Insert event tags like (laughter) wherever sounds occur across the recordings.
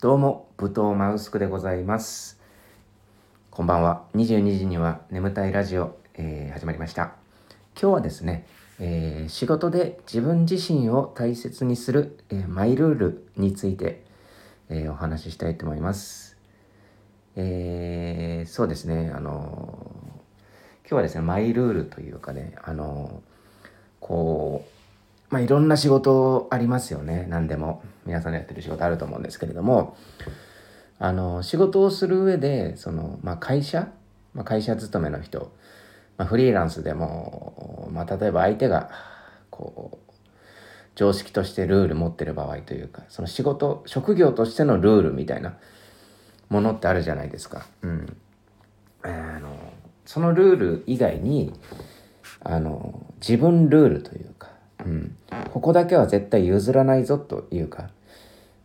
どうも、武藤マウスクでございます。こんばんは。22時には眠たいラジオ、えー始まりました。今日はですね、えー仕事で自分自身を大切にする、えーマイルールについて、えーお話ししたいと思います。えーそうですね、あの今日はですね、マイルールというかね、あのこう、まあ、いろんな仕事ありますよね。何でも。皆さんのやってる仕事あると思うんですけれども、あの、仕事をする上で、その、まあ、会社、まあ、会社勤めの人、まあ、フリーランスでも、まあ、例えば相手が、こう、常識としてルール持ってる場合というか、その仕事、職業としてのルールみたいなものってあるじゃないですか。うん。あの、そのルール以外に、あの、自分ルールという、うん、ここだけは絶対譲らないぞというか、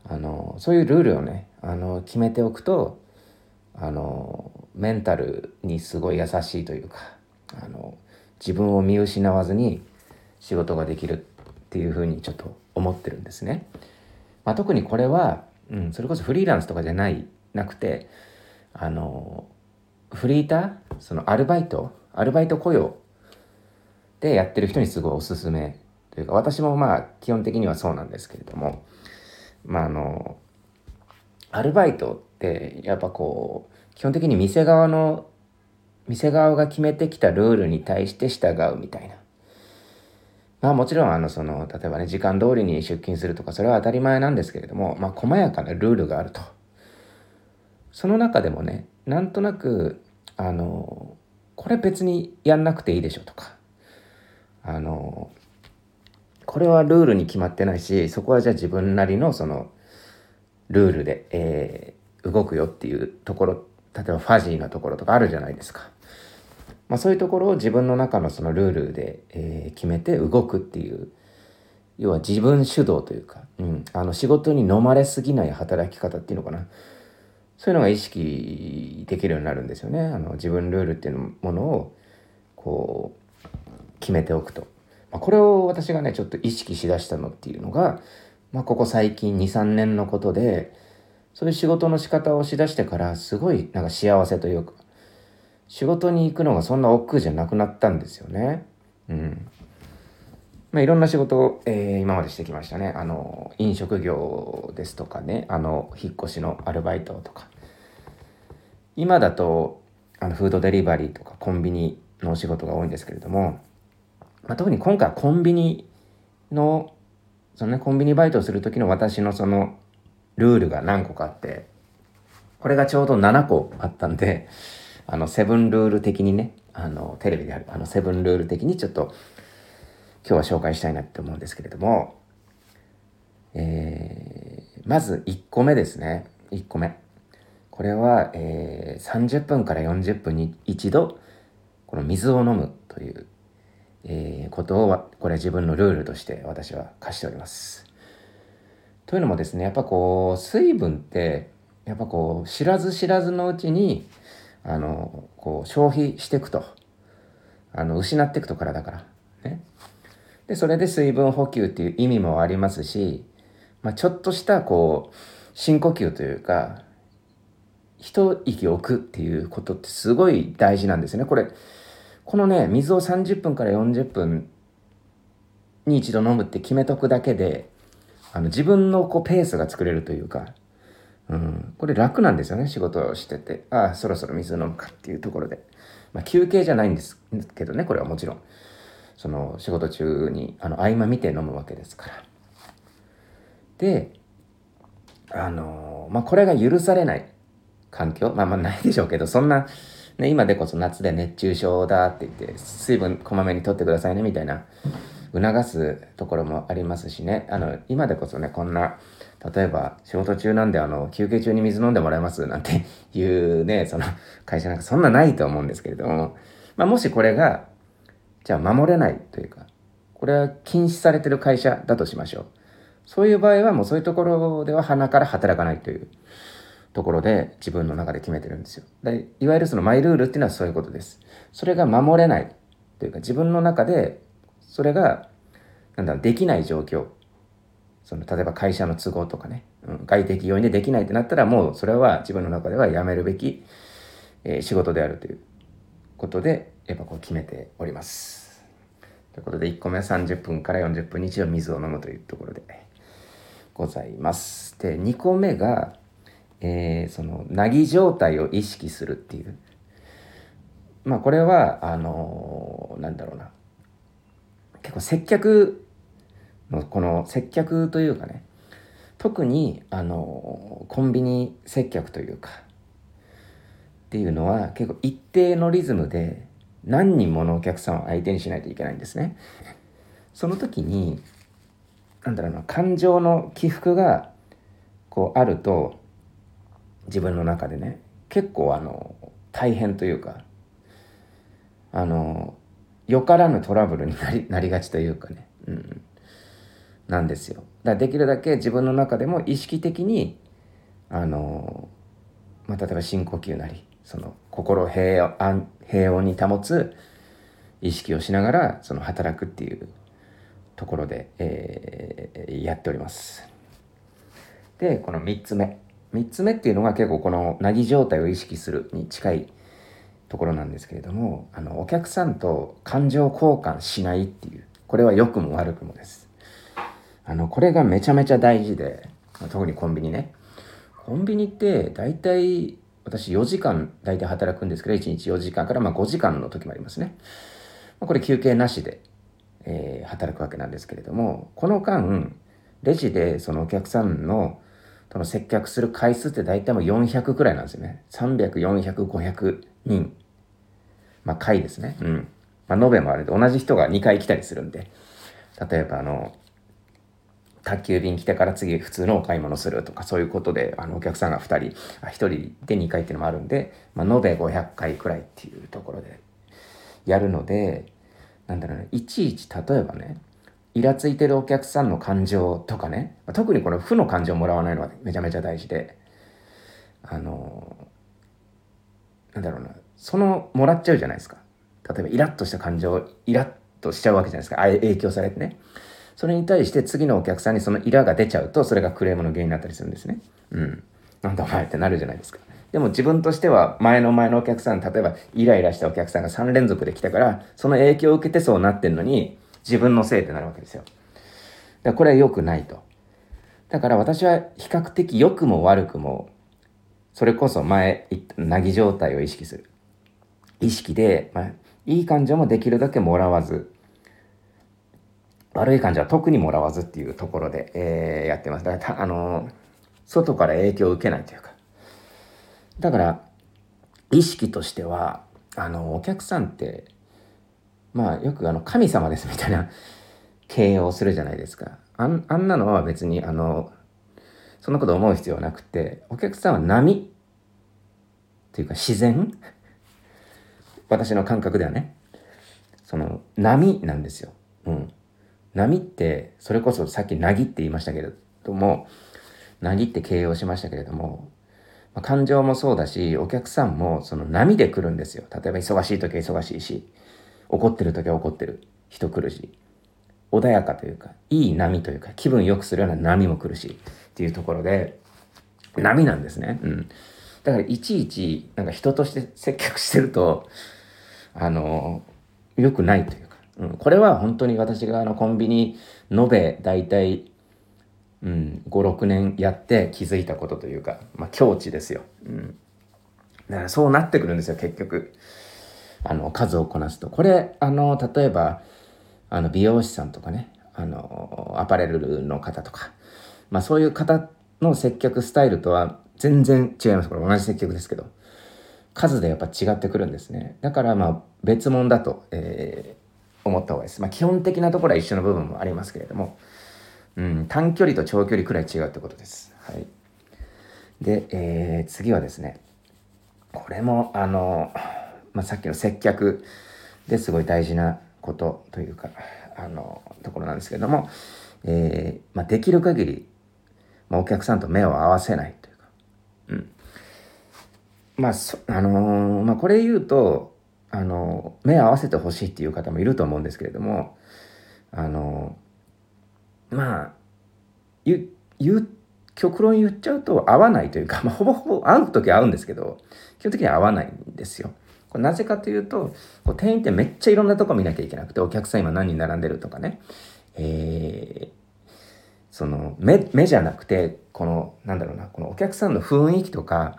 あの、そういうルールをね、あの、決めておくと、あの、メンタルにすごい優しいというか、あの、自分を見失わずに仕事ができるっていうふうにちょっと思ってるんですね。まあ、特にこれは、うん、それこそフリーランスとかじゃない、なくて、あの、フリーターそのアルバイトアルバイト雇用でやってる人にすごいおすすめというか私もまあ基本的にはそうなんですけれどもまああのアルバイトってやっぱこう基本的に店側の店側が決めてきたルールに対して従うみたいな。まあもちろんあのその例えばね時間通りに出勤するとかそれは当たり前なんですけれどもまあ細やかなルールがあると。その中でもねなんとなくあのこれ別にやんなくていいでしょとかあのこれはルールに決まってないしそこはじゃあ自分なりのそのルールで、えー動くよっていうところ例えばファジーなところとかあるじゃないですか。まあ、そういうところを自分の中のそのルールで、えー決めて動くっていう要は自分主導というか、うん、あの仕事に飲まれすぎない働き方っていうのかなそういうのが意識できるようになるんですよね。あの自分ルールっていうものをこう決めておくと。まあ、これを私がねちょっと意識しだしたのっていうのが、まあ、ここ最近23年のことでそういう仕事の仕方をしだしてからすごいなんか幸せというか仕事に行くのがそんな億劫じゃなくなったんですよね。うん。まあ、いろんな仕事を、えー今までしてきましたね。あの、飲食業ですとかね、あの、引っ越しのアルバイトとか。今だと、あの、フードデリバリーとかコンビニのお仕事が多いんですけれども、まあ、特に今回はコンビニの、そのね、コンビニバイトをする時の私のその、ルールが何個かあって、これがちょうど7個あったんで、(laughs) あの、セブンルール的にね、あの、テレビである、あの、セブンルール的にちょっと、今日は紹介したいなって思うんですけれども、えーまず1個目ですね。1個目。これは、えー30分から40分に一度、この水を飲むという、えーことを、これ自分のルールとして私は課しております。というのもですね、やっぱこう、水分って、やっぱこう、知らず知らずのうちに、あの、こう、消費していくと。あの、失っていくと体から。ね。で、それで水分補給っていう意味もありますし、まあ、ちょっとしたこう、深呼吸というか、一息置くっていうことってすごい大事なんですね。これ、このね、水を30分から40分に一度飲むって決めとくだけで、あの自分のこうペースが作れるというか、うん、これ楽なんですよね、仕事をしてて。ああ、そろそろ水飲むかっていうところで。まあ、休憩じゃないんですけどね、これはもちろん。その仕事中にあの合間見て飲むわけですから。で、あのまあ、これが許されない環境、まあまあないでしょうけど、そんな、ね、今でこそ夏で熱中症だって言って、水分こまめにとってくださいねみたいな、促すところもありますしね、あの、今でこそね、こんな、例えば仕事中なんであの、休憩中に水飲んでもらえますなんて (laughs) いうね、その会社なんかそんなないと思うんですけれども、まあもしこれが、じゃあ守れないというか、これは禁止されてる会社だとしましょう。そういう場合はもうそういうところでは鼻から働かないというところで自分の中で決めてるんですよ。でいわゆるそのマイルールっていうのはそういうことです。それが守れないというか自分の中でそれがなんだろうできない状況その例えば会社の都合とかねうん、外的要因でできないってなったらもうそれは自分の中ではやめるべき、えー、仕事であるということでやっぱこう決めております。ということで1個目は30分から40分に一度水を飲むというところでございます。で2個目が、えー、そのなぎ状態を意識するっていう。まあこれはあのー、なんだろうな。結構接客のこの接客というかね。特にあのコンビニ接客というか。っていうのは結構一定のリズムで何人ものお客さんを相手にしないといけないんですね。その時になんだろうな感情の起伏がこうあると自分の中でね結構あの大変というかあのよからぬトラブルになり (laughs) なりがちというかね、うん、なんですよ。だからできるだけ自分の中でも意識的にあの、まあ、例えば深呼吸なりその心を平安平穏に保つ意識をしながらその働くっていうところで、えー、やっております。でこの3つ目3つ目っていうのが結構このなぎ状態を意識するに近いところなんですけれどもあのお客さんと感情交換しないっていうこれは良くも悪くもです。あのこれがめちゃめちゃ大事で特にコンビニねコンビニって大体私4時間大体働くんですけど1日4時間からま5時間の時もありますね。これ休憩なしで、えー、働くわけなんですけれどもこの間レジでそのお客さんのその接客する回数って大体もう400くらいなんですよね。300、400、500人。まあ回ですね。うん。まあ延べもあるんで同じ人が2回来たりするんで。例えばあの、宅急便来てから次普通のお買い物するとかそういうことであのお客さんが2人あ1人で2回っていうのもあるんで、まあ、延べ500回くらいっていうところでやるのでなんだろうねいちいち例えばねイラついてるお客さんの感情とかね。特にこの負の感情をもらわないのはめちゃめちゃ大事で。あのなんだろうな。そのもらっちゃうじゃないですか。例えばイラッとした感情イラッとしちゃうわけじゃないですか。あ影響されてね。それに対して次のお客さんにそのイラが出ちゃうとそれがクレームの原因になったりするんですね。うん。なんだお前ってなるじゃないですか。でも自分としては前の前のお客さん、例えばイライラしたお客さんが3連続で来たから、その影響を受けてそうなってんのに、自分のせいってなるわけですよ。だからこれは良くないと。だから私は比較的良くも悪くも、それこそ前言ったなぎ状態を意識する。意識で、まあ、いい感情もできるだけもらわず、悪い感情は特にもらわずっていうところで、えー、やってます。だから、あのー、外から影響を受けないというか、だから意識としてはあのお客さんってまあよくあの神様ですみたいな形容するじゃないですか。あんあんなのは別にあのそんなこと思う必要はなくてお客さんは波っていうか自然？私の感覚ではね。その波なんですよ。うん、波ってそれこそさっき「なぎ」って言いましたけれども「なぎ」って形容しましたけれどもま、感情もそうだし、お客さんもその波で来るんですよ。例えば忙しい時は忙しいし、怒ってる時は怒ってる。人来るし、穏やかというか、いい波というか、気分良くするような波も来るし、っていうところで、波なんですね。うん。だからいちいち、なんか人として接客してると、あの、良くないというか、うん、これは本当に私があのコンビニ延べ大体うん、56年やって気づいたことというか、まあ、境地ですよ、うん、だからそうなってくるんですよ結局。あの数をこなすと。これあの例えばあの美容師さんとかねあのアパレルの方とか、まあ、そういう方の接客スタイルとは全然違います。これ同じ接客ですけど。数でやっぱ違ってくるんですね。だからまあ別物だと、えー、思った方がいいです、まあ、基本的なところは一緒の部分もありますけれども。うん、短距離と長距離くらい違うってことです。はい。で、えー、次はですね、これも、あの、まあ、さっきの接客ですごい大事なことというか、あの、ところなんですけれども、えー、まあ、できる限り、まあ、お客さんと目を合わせないというか、うん。まあ、そあのー、まあ、これ言うと、あの目を合わせてほしいっていう方もいると思うんですけれども、あのまあ言言極論言っちゃうと合わないというか、まあ、ほぼほぼ会う時は会うんですけど基本的には合わないんですよ。これなぜかというとこう店員ってめっちゃいろんなとこ見なきゃいけなくてお客さん今何人並んでるとかね、えー、その目目じゃなくてこのなんだろうなこのお客さんの雰囲気とか、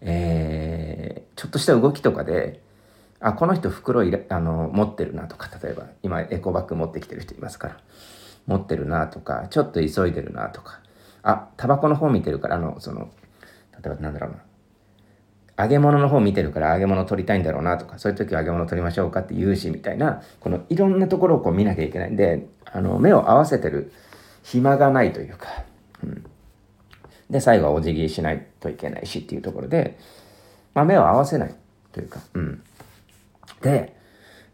えー、ちょっとした動きとかであこの人袋いあの持ってるなとか例えば今エコバッグ持ってきてる人いますから持ってるなとかちょっと急いでるなとかあタバコの方見てるからあのその例えばなんだろうな揚げ物の方見てるから揚げ物取りたいんだろうなとかそういう時は揚げ物取りましょうかって言うしみたいなこのいろんなところをこう見なきゃいけない。んであの目を合わせてる暇がないというか、うん、で最後はお辞儀しないといけないしっていうところで、まあ、目を合わせないというか、うん、で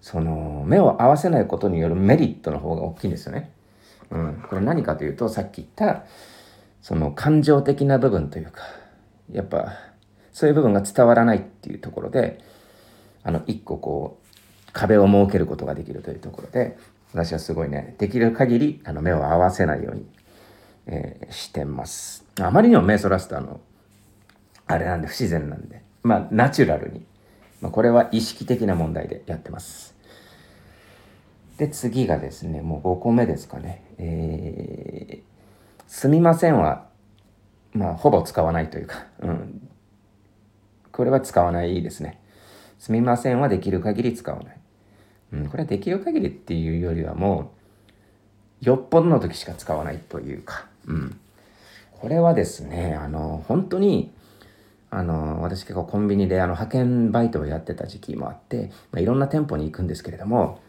その目を合わせないことによるメリットの方が大きいんですよね。うん、これ何かというとさっき言ったその感情的な部分というかやっぱそういう部分が伝わらないっていうところであの一個こう壁を設けることができるというところで私はすごいねできる限りあの目を合わせないように、えー、してます。あまりにも目そらすとあのあれなんで不自然なんで。まあナチュラルに、まあ、これは意識的な問題でやってます。で次がですねもう5個目ですかね。えーすみませんは、まあ、ほぼ使わないというか、うん。これは使わないですね。すみませんはできる限り使わない。うん、これはできる限りっていうよりはもう、よっぽどの時しか使わないというか、うん。これはですね、あの、本当に、あの、私結構コンビニであの派遣バイトをやってた時期もあって、まあ、いろんな店舗に行くんですけれども、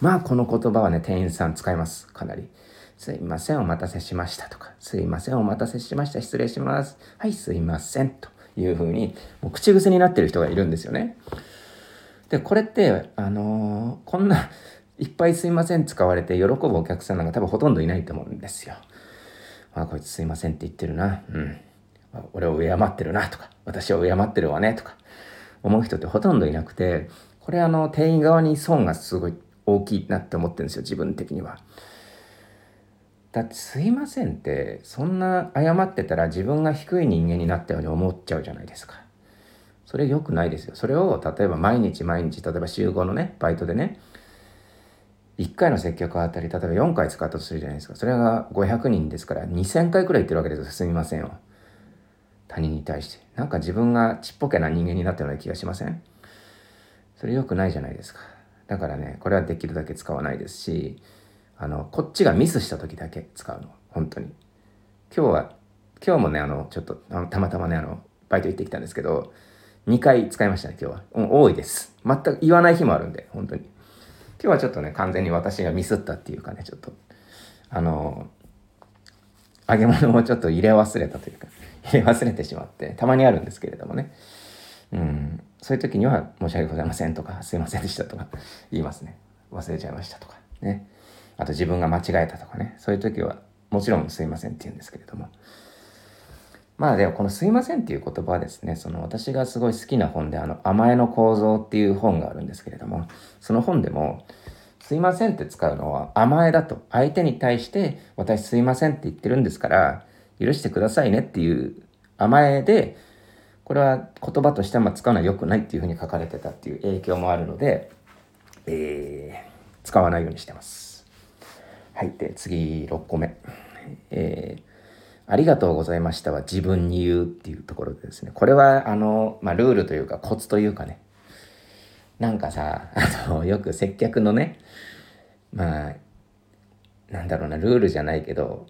まあこの言葉はね、店員さん使います、かなり。すいません、お待たせしましたとか、すいません、お待たせしました、失礼します。はい、すいません、というふうに、もう口癖になってる人がいるんですよね。で、これって、あのー、こんな、いっぱいすいません使われて喜ぶお客さんなんか多分ほとんどいないと思うんですよ。あ、こいつすいませんって言ってるな。うん。俺を敬ってるなとか、私を敬ってるわねとか、思う人ってほとんどいなくて、これあの、店員側に損がすごい大きいなって思ってるんですよ、自分的には。だってすいませんってそんな謝ってたら自分が低い人間になったように思っちゃうじゃないですか。それ良くないですよ。それを例えば毎日毎日例えば週5のねバイトでね1回の接客あたり例えば4回使ったとするじゃないですか。それが500人ですから2000回くらい言ってるわけですよ。すみませんよ。他人に対して。なんか自分がちっぽけな人間になったような気がしません？それ良くないじゃないですか。だからね、これはできるだけ使わないですし、あの、こっちがミスした時だけ使うの。本当に。今日は、今日もね、あの、ちょっと、あのたまたまね、あの、バイト行ってきたんですけど、2回使いましたね、今日は。うん、多いです。全く言わない日もあるんで、本当に。今日はちょっとね、完全に私がミスったっていうかね、ちょっと、あの、揚げ物をちょっと入れ忘れたというか、(laughs) 入れ忘れてしまって、たまにあるんですけれどもね。うん、そういう時には、申し訳ございませんとか、すいませんでしたとか言いますね。忘れちゃいましたとか、ね。あと自分が間違えたとかね、そういう時はもちろんすいませんって言うんですけれども。まあでもこのすいませんっていう言葉はですね、その私がすごい好きな本であの甘えの構造っていう本があるんですけれども、その本でもすいませんって使うのは甘えだと。相手に対して私すいませんって言ってるんですから許してくださいねっていう甘えで、これは言葉としては使うのは良くないっていうふうに書かれてたっていう影響もあるので、えー、使わないようにしてます。はい。で、次、6個目。えー、ありがとうございましたは自分に言うっていうところでですね。これは、あの、まあ、ルールというか、コツというかね。なんかさ、(laughs) あの、よく接客のね、まあ、なんだろうな、ルールじゃないけど、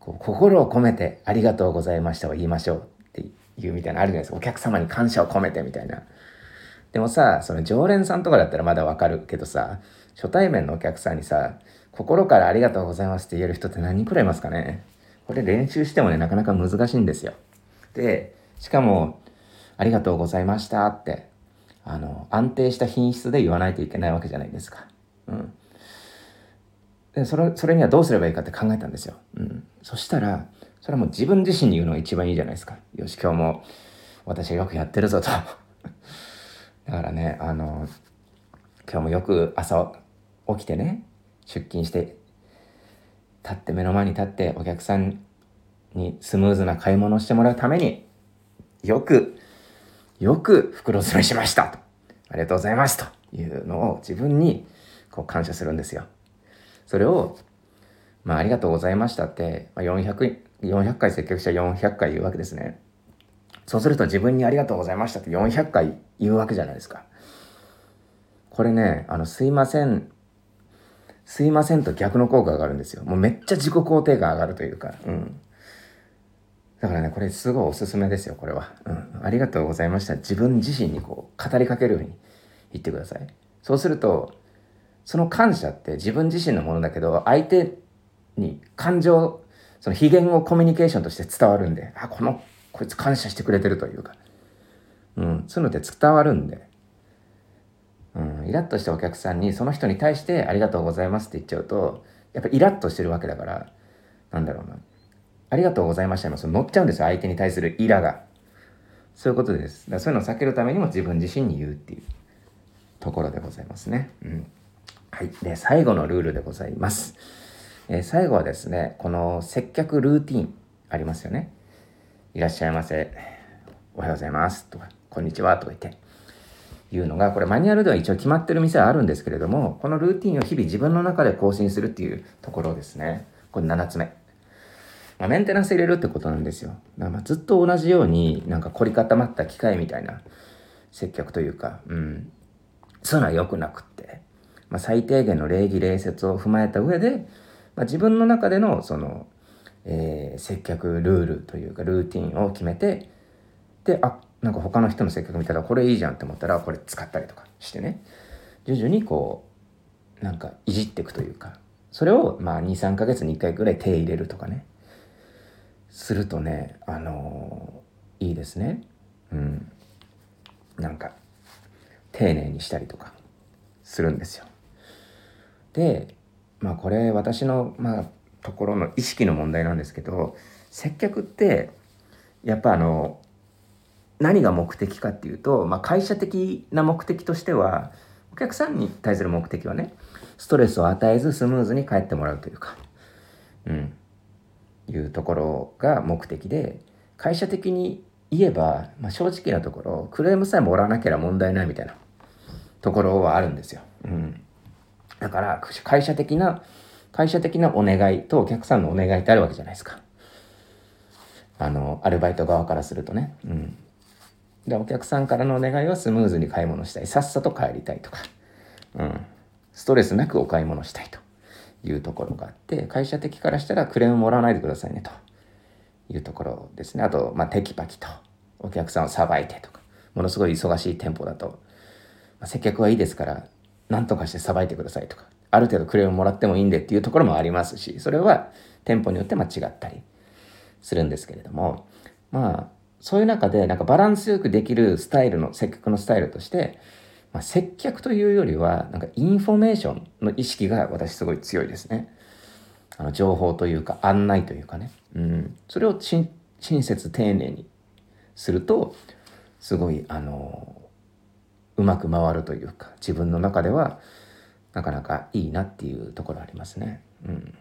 こう心を込めてありがとうございましたを言いましょうっていうみたいなあるじゃないですか。お客様に感謝を込めてみたいな。でもさ、その常連さんとかだったらまだわかるけどさ、初対面のお客さんにさ、心からありがとうございますって言える人って何人くらいいますかね？これ練習してもね、なかなか難しいんですよ。で、しかも、ありがとうございましたって、あの、安定した品質で言わないといけないわけじゃないですか。うん。で、それ、それにはどうすればいいかって考えたんですよ。うん。そしたら、それはもう自分自身に言うのが一番いいじゃないですか。よし、今日も私はよくやってるぞと。(laughs) だからね、あの、今日もよく朝起きてね、出勤して立って目の前に立ってお客さんにスムーズな買い物をしてもらうために、よく、よく袋詰めしましたと。ありがとうございますというのを自分にこう感謝するんですよ。それを、まあ、ありがとうございましたって、まあ、400、400回接客したら400回言うわけですね。そうすると自分にありがとうございましたって400回言うわけじゃないですか。これね、あの、すいません、すいませんと逆の効果があるんですよ。もうめっちゃ自己肯定感上がるというか、うん。だからね、これすごいおすすめですよ、これは。うん。ありがとうございました。自分自身にこう、語りかけるように言ってください。そうすると、その感謝って自分自身のものだけど、相手に感情、その非言語コミュニケーションとして伝わるんで、あ、このこいつ感謝してくれてるというか、うん、そういうのって伝わるんで、うん、イラッとしたお客さんにその人に対してありがとうございますって言っちゃうと、やっぱイラッとしてるわけだから、なんだろうな。ありがとうございましたその乗っちゃうんですよ、相手に対するイラが。そういうことです。だそういうのを避けるためにも自分自身に言うっていうところでございますね。うん。はい。で、最後のルールでございます。えー、最後はですね、この接客ルーティンありますよね。いらっしゃいませ。おはようございます。とか、こんにちは。とか言って。いうのが、これマニュアルでは一応決まってる店はあるんですけれども、このルーティンを日々自分の中で更新するっていうところですね。これ7つ目。まあ、メンテナンス入れるってことなんですよ。だからまずっと同じようになんか凝り固まった機械みたいな接客というか、うん。そういうのは良くなくって、まあ、最低限の礼儀礼節を踏まえた上で、まあ、自分の中でのそのえー、接客ルールというかルーティンを決めてであなんか他の人の接客見たらこれいいじゃんって思ったらこれ使ったりとかしてね。徐々にこうなんかいじっていくというか。それをまあ23ヶ月に1回ぐらい手入れるとかね。するとねあのー、いいですね。うん。なんか丁寧にしたりとかするんですよ。でまあこれ私のまあところの意識の問題なんですけど接客ってやっぱあの何が目的かっていうと、まあ、会社的な目的としてはお客さんに対する目的はねストレスを与えずスムーズに帰ってもらうというか、うん、いうところが目的で会社的に言えば、まあ、正直なところクレームさえもらわなければ問題ないみたいなところはあるんですよ。うん、だから会社的な会社的なお願いとお客さんのお願いってあるわけじゃないですか。あの、アルバイト側からするとね。うん。で、お客さんからのお願いはスムーズに買い物したい。さっさと帰りたいとか。うん。ストレスなくお買い物したいというところがあって、会社的からしたらクレームもらわないでくださいねというところですね。あと、まあ、テキパキとお客さんをさばいてとか、ものすごい忙しい店舗だと、まあ、接客はいいですから、なんとかしてさばいてくださいとか、ある程度クレームもらってもいいんでっていうところもありますし、それは店舗によって間違ったりするんですけれども、まあ、そういう中でなんかバランスよくできるスタイルの、接客のスタイルとして、まあ、接客というよりは、なんかインフォメーションの意識が私すごい強いですね。あの情報というか案内というかね。うん。それを親切丁寧にすると、すごい、あの、うまく回るというか、自分の中では、なかなかいいなっていうところありますね。うん。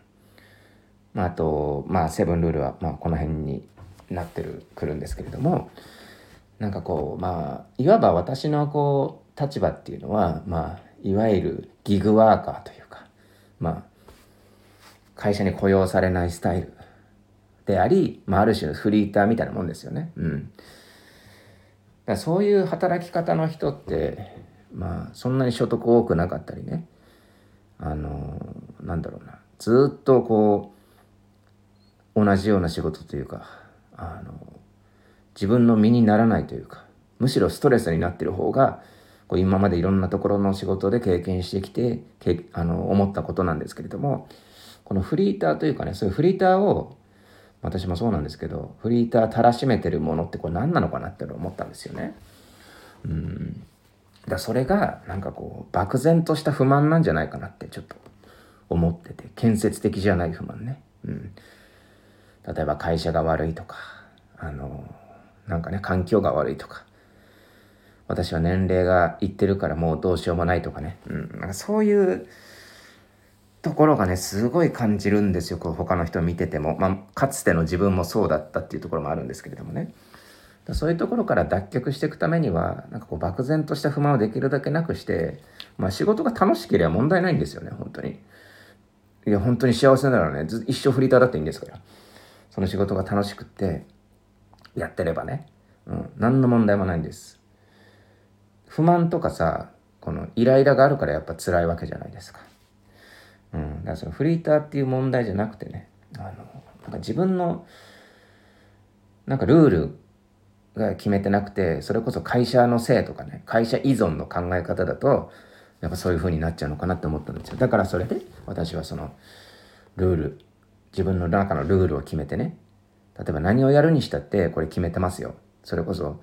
まあ、あと、まあ、セブンルールは、まあ、この辺になってる、くるんですけれども、なんかこう、まあ、いわば私のこう、立場っていうのは、まあ、いわゆるギグワーカーというか、まあ、会社に雇用されないスタイルであり、まあ、ある種のフリーターみたいなもんですよね。うん。だそういう働き方の人って、まあ、そんなに所得多くなかったりね、あのなんだろうなずっとこう同じような仕事というかあの自分の身にならないというかむしろストレスになってる方がこう今までいろんなところの仕事で経験してきてけあの思ったことなんですけれどもこのフリーターというかねそういうフリーターを私もそうなんですけどフリーターたらしめてるものってこれ何なのかなって思ったんですよね。うん。だそれがなんかこう漠然とした不満なんじゃないかなってちょっと思ってて建設的じゃない不満ね、うん、例えば会社が悪いとかあのなんかね環境が悪いとか私は年齢がいってるからもうどうしようもないとかね、うん、なんかそういうところがねすごい感じるんですよ。こう他の人を見てても、まあ、かつての自分もそうだったっていうところもあるんですけれどもね。そういうところから脱却していくためにはなんかこう漠然とした不満をできるだけなくして、まあ、仕事が楽しければ問題ないんですよね本当に。いや本当に幸せならねず一生フリーターだっていいんですから。その仕事が楽しくってやってればね、うん、何の問題もないんです。不満とかさこのイライラがあるからやっぱ辛いわけじゃないですか。うん、だからそのフリーターっていう問題じゃなくてねあのなんか自分のなんかルールが決めてなくてそれこそ会社のせいとかね会社依存の考え方だとやっぱそういう風になっちゃうのかなって思ったんですよ。だからそれで私はそのルール自分の中のルールを決めてね。例えば何をやるにしたってこれ決めてますよ。それこそ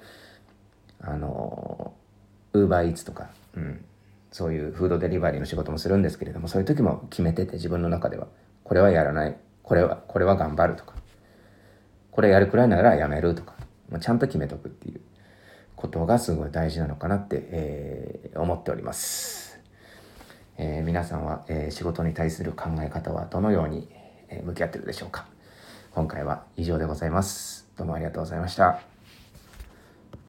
あのウーバーイーツとか、うん、そういうフードデリバリーの仕事もするんですけれどもそういう時も決めてて自分の中では。これはやらない。これはこれは頑張るとか。これやるくらいならやめるとか。ちゃんと決めとくっていう。ことがすごい大事なのかなって、えー、思っております、えー、皆さんは、えー、仕事に対する考え方はどのように向き合ってるでしょうか。今回は以上でございます。どうもありがとうございました。